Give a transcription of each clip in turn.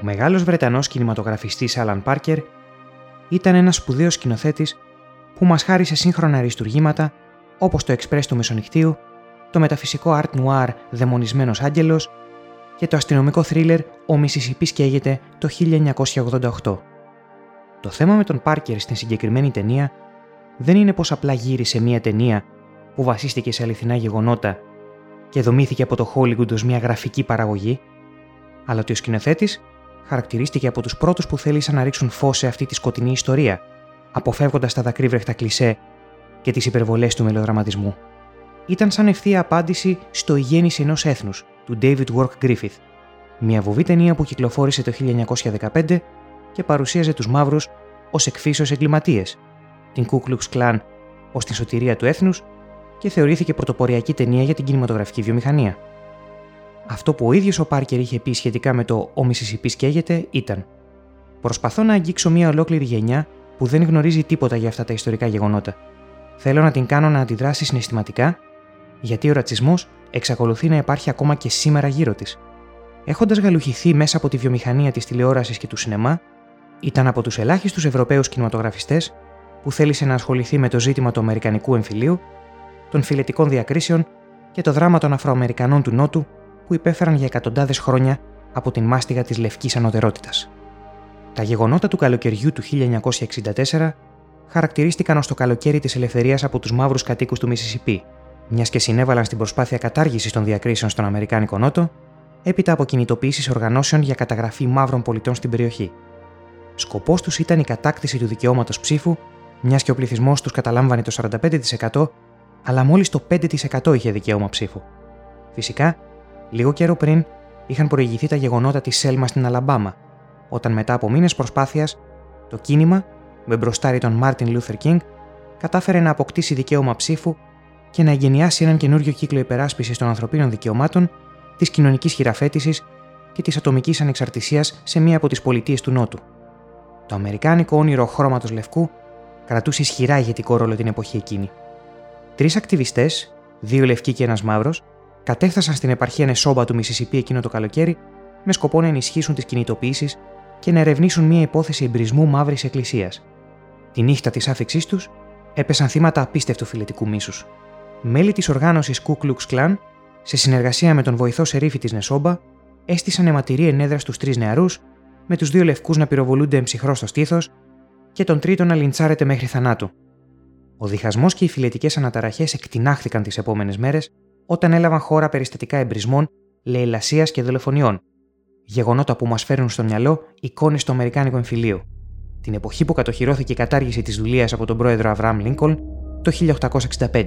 Ο μεγάλος Βρετανός κινηματογραφιστής Άλαν Πάρκερ ήταν ένας σπουδαίος σκηνοθέτης που μας χάρισε σύγχρονα αριστουργήματα όπως το Express του Μεσονυχτίου, το μεταφυσικό Art Noir «Δαιμονισμένος Άγγελος» και το αστυνομικό θρίλερ «Ο Μισισιπής καίγεται» το 1988. Το θέμα με τον Πάρκερ στην συγκεκριμένη ταινία δεν είναι πως απλά γύρισε μια ταινία που βασίστηκε σε αληθινά γεγονότα και δομήθηκε από το Hollywood ως μια γραφική παραγωγή, αλλά ότι ο σκηνοθέτης χαρακτηρίστηκε από τους πρώτους που θέλησαν να ρίξουν φως σε αυτή τη σκοτεινή ιστορία, αποφεύγοντας τα δακρύβρεχτα κλισέ και τις υπερβολές του μελοδραματισμού. Ήταν σαν ευθεία απάντηση στο «Η γέννηση ενός έθνους του David Work Griffith, μια βοβή ταινία που κυκλοφόρησε το 1915 και παρουσίαζε τους μαύρους ως εκφύσεω εγκληματίες, την Ku Klux Klan ως την σωτηρία του έθνους και θεωρήθηκε πρωτοποριακή ταινία για την κινηματογραφική βιομηχανία. Αυτό που ο ίδιος ο Πάρκερ είχε πει σχετικά με το Ο Μισισιπής καίγεται ήταν: Προσπαθώ να αγγίξω μια ολόκληρη γενιά που δεν γνωρίζει τίποτα για αυτά τα ιστορικά γεγονότα. Θέλω να την κάνω να αντιδράσει συναισθηματικά, γιατί ο ρατσισμός εξακολουθεί να υπάρχει ακόμα και σήμερα γύρω της. Έχοντας γαλουχηθεί μέσα από τη βιομηχανία της τηλεόρασης και του σινεμά, ήταν από τους ελάχιστους Ευρωπαίους κινηματογραφιστές που θέλησε να ασχοληθεί με το ζήτημα του Αμερικανικού εμφυλίου, των φιλετικών διακρίσεων και το δράμα των Αφροαμερικανών του Νότου που υπέφεραν για εκατοντάδες χρόνια από την μάστιγα της λευκής ανωτερότητας. Τα γεγονότα του καλοκαιριού του 1964 χαρακτηρίστηκαν ως το καλοκαίρι της ελευθερίας από τους μαύρους κατοίκους του Μississippi, μιας και συνέβαλαν στην προσπάθεια κατάργησης των διακρίσεων στον Αμερικάνικο Νότο, έπειτα από κινητοποίηση οργανώσεων για καταγραφή μαύρων πολιτών στην περιοχή. Σκοπός τους ήταν η κατάκτηση του δικαιώματος ψήφου, μιας και ο πληθυσμός τους καταλάμβανε το 45%, αλλά μόλις το 5% είχε δικαίωμα ψήφου. Φυσικά, Λίγο καιρό πριν είχαν προηγηθεί τα γεγονότα της Σέλμα στην Αλαμπάμα, όταν μετά από μήνες προσπάθειας, το κίνημα, με μπροστάρι τον Μάρτιν Λούθερ Κίνγκ, κατάφερε να αποκτήσει δικαίωμα ψήφου και να εγκαινιάσει έναν καινούριο κύκλο υπεράσπισης των ανθρωπίνων δικαιωμάτων, της κοινωνικής χειραφέτησης και της ατομικής ανεξαρτησίας σε μία από τις πολιτείες του Νότου. Το αμερικάνικο όνειρο χρώματος λευκού κρατούσε ισχυρά ηγετικό ρόλο την εποχή εκείνη. Τρεις ακτιβιστές, δύο λευκοί και ένας μαύρος, κατέφθασαν στην επαρχία Νεσόμπα του Μισισιπή εκείνο το καλοκαίρι με σκοπό να ενισχύσουν τις κινητοποιήσει και να ερευνήσουν μια υπόθεση εμπρισμού μαύρης εκκλησίας. Τη νύχτα της άφηξής τους έπεσαν θύματα απίστευτου φιλετικού μίσους. Μέλη της οργάνωσης Ku Klux Klan, σε συνεργασία με τον βοηθό σερίφη της Νεσόμπα, έστησαν αιματηρή ενέδρα στους τρεις νεαρούς, με τους δύο λευκούς να πυροβολούνται εμψυχρό στο στήθος και τον τρίτο να λιντσάρεται μέχρι θανάτου. Ο διχασμός και οι φιλετικές αναταραχές εκτινάχθηκαν τις επόμενες μέρες όταν έλαβαν χώρα περιστατικά εμπρισμών, λαιλασία και δολοφονιών. Γεγονότα που μας φέρνουν στο μυαλό εικόνες του Αμερικάνικου εμφυλίου. Την εποχή που κατοχυρώθηκε η κατάργηση της δουλείας από τον πρόεδρο Αβραάμ Λίνκολν το 1865.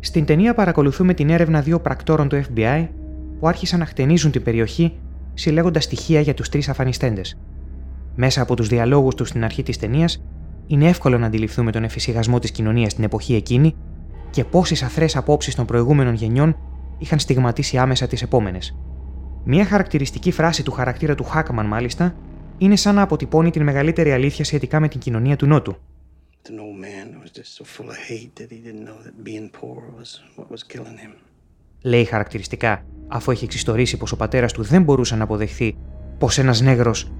Στην ταινία παρακολουθούμε την έρευνα δύο πρακτόρων του FBI που άρχισαν να χτενίζουν την περιοχή συλλέγοντας στοιχεία για τους τρεις αφανιστέντες. Μέσα από τους διαλόγους τους στην αρχή της ταινίας είναι εύκολο να αντιληφθούμε τον εφησυχασμό της κοινωνίας στην εποχή εκείνη και πόσες αθρές απόψεις των προηγούμενων γενιών είχαν στιγματίσει άμεσα τις επόμενες. Μία χαρακτηριστική φράση του χαρακτήρα του Χάκμαν, μάλιστα, είναι σαν να αποτυπώνει την μεγαλύτερη αλήθεια σχετικά με την κοινωνία του Νότου. Λέει χαρακτηριστικά, αφού έχει εξιστορήσει πως ο πατέρας του δεν μπορούσε να αποδεχθεί πως ένας νέγρος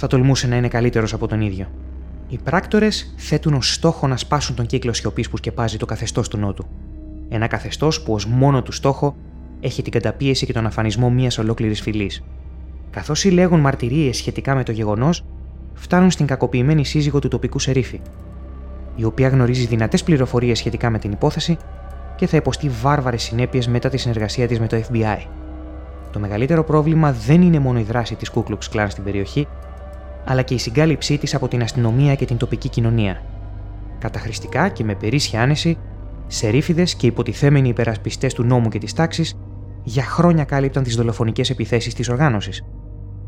θα τολμούσε να είναι καλύτερος από τον ίδιο. Οι πράκτορες θέτουν ως στόχο να σπάσουν τον κύκλο σιωπής που σκεπάζει το καθεστώς του Νότου. Ένα καθεστώς που ως μόνο του στόχο έχει την καταπίεση και τον αφανισμό μιας ολόκληρης φυλής. Καθώς συλλέγουν μαρτυρίες σχετικά με το γεγονός, φτάνουν στην κακοποιημένη σύζυγο του τοπικού σερίφη, η οποία γνωρίζει δυνατές πληροφορίες σχετικά με την υπόθεση και θα υποστεί βάρβαρες συνέπειες μετά τη συνεργασία της με το FBI. Το μεγαλύτερο πρόβλημα δεν είναι μόνο η δράση της Ku Klux Klan στην περιοχή, αλλά και η συγκάλυψή της από την αστυνομία και την τοπική κοινωνία. Καταχρηστικά και με περίσσια άνεση, σερίφιδες και υποτιθέμενοι υπερασπιστές του νόμου και της τάξης για χρόνια κάλυπταν τις δολοφονικές επιθέσεις της οργάνωσης.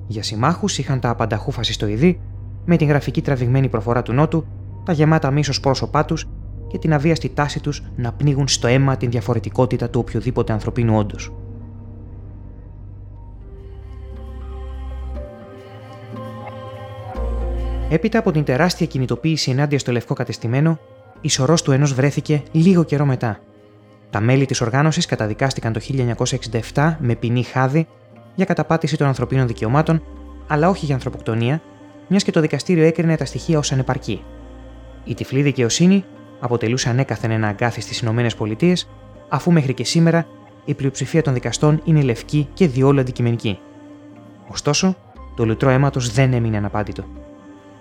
Για συμμάχους είχαν τα απανταχού φασιστοειδή, με την γραφική τραβηγμένη προφορά του Νότου, τα γεμάτα μίσος πρόσωπά τους και την αβίαστη τάση τους να πνίγουν στο αίμα την διαφορετικότητα του οποιοδήποτε ανθρωπίνου όντω. Έπειτα από την τεράστια κινητοποίηση ενάντια στο λευκό κατεστημένο, η σωρός του ενός βρέθηκε λίγο καιρό μετά. Τα μέλη της οργάνωσης καταδικάστηκαν το 1967 με ποινή χάδι για καταπάτηση των ανθρωπίνων δικαιωμάτων, αλλά όχι για ανθρωποκτονία, μιας και το δικαστήριο έκρινε τα στοιχεία ως ανεπαρκή. Η τυφλή δικαιοσύνη αποτελούσε ανέκαθεν ένα αγκάθι στις ΗΠΑ, αφού μέχρι και σήμερα η πλειοψηφία των δικαστών είναι λευκή και διόλου αντικειμενική. Ωστόσο, το λουτρό αίματος δεν έμεινε αναπάντητο.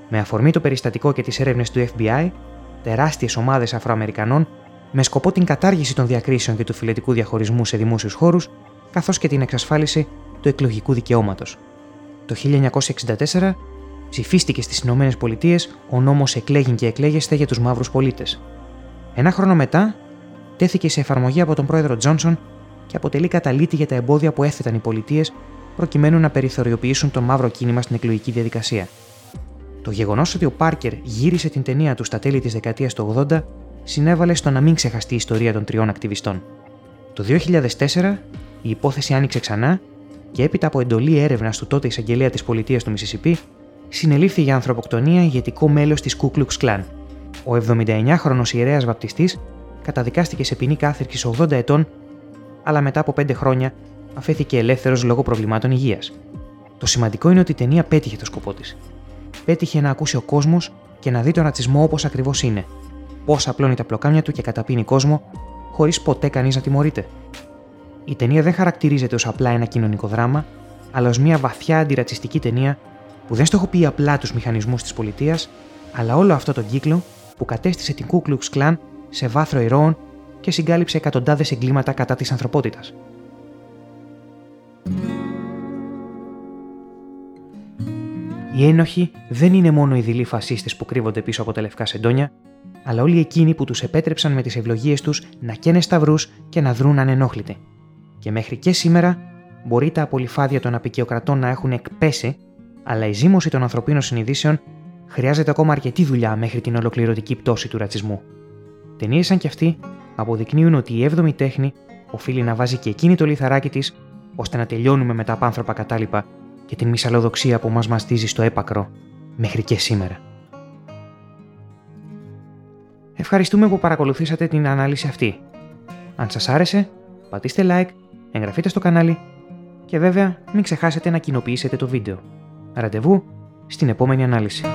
Με αφορμή το περιστατικό και τις έρευνες του FBI, τεράστιες ομάδες Αφροαμερικανών, με σκοπό την κατάργηση των διακρίσεων και του φυλετικού διαχωρισμού σε δημόσιους χώρους, καθώς και την εξασφάλιση του εκλογικού δικαιώματος. Το 1964 ψηφίστηκε στις Ηνωμένες Πολιτείες ο νόμος Εκλέγην και Εκλέγεστε για τους μαύρους πολίτες. Ένα χρόνο μετά, τέθηκε σε εφαρμογή από τον πρόεδρο Τζόνσον και αποτελεί καταλήτη για τα εμπόδια που έθεταν οι πολιτείες προκειμένου να περιθωριοποιήσουν το μαύρο κίνημα στην εκλογική διαδικασία. Το γεγονός ότι ο Πάρκερ γύρισε την ταινία του στα τέλη της δεκαετίας του 80 συνέβαλε στο να μην ξεχαστεί η ιστορία των τριών ακτιβιστών. Το 2004 η υπόθεση άνοιξε ξανά και έπειτα από εντολή έρευνας του τότε εισαγγελέα της πολιτείας του Μississippi, συνελήφθη για ανθρωποκτονία ηγετικό μέλος της Ku Klux Klan. Ο 79χρονο ιερέας βαπτιστής καταδικάστηκε σε ποινή κάθερξη 80 ετών, αλλά μετά από 5 χρόνια αφέθηκε ελεύθερος λόγω προβλημάτων υγείας. Το σημαντικό είναι ότι η ταινία πέτυχε το σκοπό της. Πέτυχε να ακούσει ο κόσμος και να δει τον ρατσισμό όπως ακριβώς είναι. Πώς απλώνει τα πλοκάμια του και καταπίνει κόσμο, χωρίς ποτέ κανείς να τιμωρείται. Η ταινία δεν χαρακτηρίζεται ως απλά ένα κοινωνικό δράμα, αλλά ως μια βαθιά αντιρατσιστική ταινία που δεν στοχοποιεί απλά τους μηχανισμούς της πολιτείας, αλλά όλο αυτό τον κύκλο που κατέστησε την Ku Klux Klan σε βάθρο ηρώων και συγκάλυψε εκατοντάδες εγκλήματα κατά της ανθρωπότητας. Οι ένοχοι δεν είναι μόνο οι δειλοί φασίστες που κρύβονται πίσω από τα λευκά σεντόνια, αλλά όλοι εκείνοι που τους επέτρεψαν με τις ευλογίες τους να καίνε σταυρούς και να δρούν ανενόχλητοι. Και μέχρι και σήμερα μπορεί τα απολυφάδια των απεικιοκρατών να έχουν εκπέσει, αλλά η ζήμωση των ανθρωπίνων συνειδήσεων χρειάζεται ακόμα αρκετή δουλειά μέχρι την ολοκληρωτική πτώση του ρατσισμού. Ταινίες σαν κι αυτή αποδεικνύουν ότι η 7η τέχνη οφείλει να βάζει και εκείνη το λιθαράκι της, ώστε να τελειώνουμε με τα απάνθρωπα κατάλοιπα και την μυσαλλοδοξία που μας μαστίζει στο έπακρο μέχρι και σήμερα. Ευχαριστούμε που παρακολουθήσατε την ανάλυση αυτή. Αν σας άρεσε, πατήστε like, εγγραφείτε στο κανάλι και βέβαια μην ξεχάσετε να κοινοποιήσετε το βίντεο. Ραντεβού στην επόμενη ανάλυση.